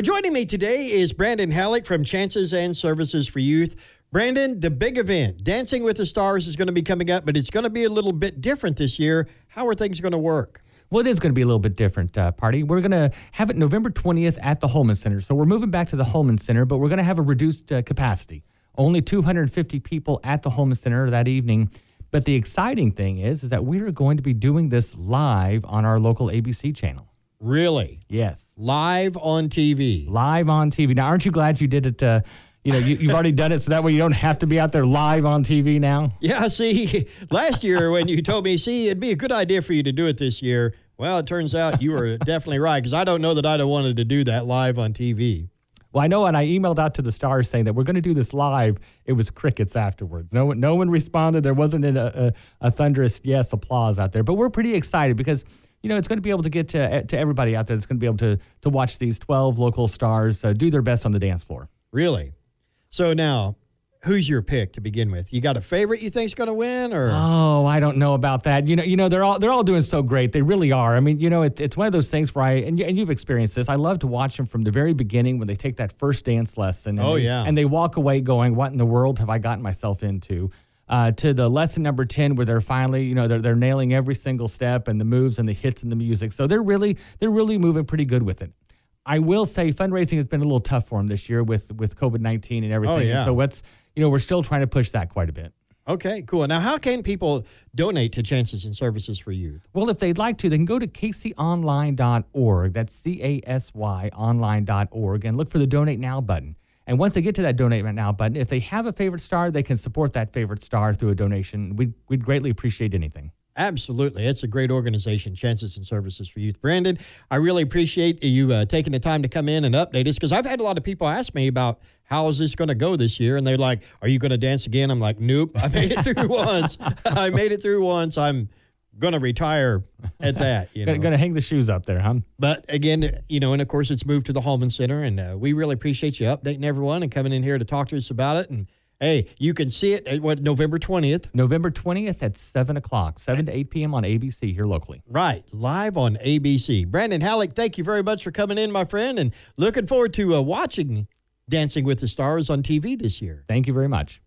Well, joining me today is Brandon Halleck from Chances and Services for Youth. Brandon, the big event, Dancing with the Stars, is going to be coming up, but it's going to be a little bit different this year. How are things going to work? Well, it is going to be a little bit different, uh, party. We're going to have it November 20th at the Holman Center. So we're moving back to the Holman Center, but we're going to have a reduced uh, capacity. Only 250 people at the Holman Center that evening. But the exciting thing is, is that we are going to be doing this live on our local ABC channel. Really? Yes, Live on TV. live on TV. Now, aren't you glad you did it? Uh, you know, you, you've already done it, so that way you don't have to be out there live on TV now. Yeah, see, last year when you told me, see, it'd be a good idea for you to do it this year. Well, it turns out you were definitely right because I don't know that I'd have wanted to do that live on TV. Well, I know, and I emailed out to the stars saying that we're going to do this live. It was crickets afterwards. No one, no one responded. There wasn't a, a, a thunderous yes applause out there. But we're pretty excited because you know it's going to be able to get to to everybody out there. That's going to be able to to watch these twelve local stars uh, do their best on the dance floor. Really? So now, who's your pick to begin with? You got a favorite you think's going to win, or Oh, I don't know about that. You know, you know, they're all they're all doing so great. They really are. I mean, you know, it, it's one of those things where I and, you, and you've experienced this. I love to watch them from the very beginning when they take that first dance lesson. And Oh, they- yeah. and they walk away going, "What in the world have I gotten myself into?" Uh, to the lesson number ten, where they're finally, you know, they're they're nailing every single step and the moves and the hits and the music. So they're really they're really moving pretty good with it. I will say fundraising has been a little tough for them this year with with COVID nineteen and everything. Oh, yeah. So what's you know we're still trying to push that quite a bit. okay, cool. Now, how can people donate to Chances and Services for Youth? Well, if they'd like to, they can go to casyonline.org. That's C A S Y online.org and look for the donate now button. And once they get to that donate now button, if they have a favorite star, they can support that favorite star through a donation. We'd, we'd greatly appreciate anything. Absolutely. It's a great organization, Chances and Services for Youth. Brandon, I really appreciate you uh, taking the time to come in and update us because I've had a lot of people ask me about how is this going to go this year. And they're like, Are you going to dance again? I'm like, Nope. I made it through once. I made it through once. I'm going to retire at that. You know? Gonna, gonna hang the shoes up there, huh? But again, you know, and of course, it's moved to the Holman Center, and uh, we really appreciate you updating everyone and coming in here to talk to us about it. And hey, you can see it at what November twentieth, November 20th at 7 o'clock, 7 to 8 p.m. on ABC here locally. right, live on ABC. Brandon Halleck, thank you very much for coming in, my friend, and looking forward to uh, watching Dancing with the Stars on TV this year. Thank you very much.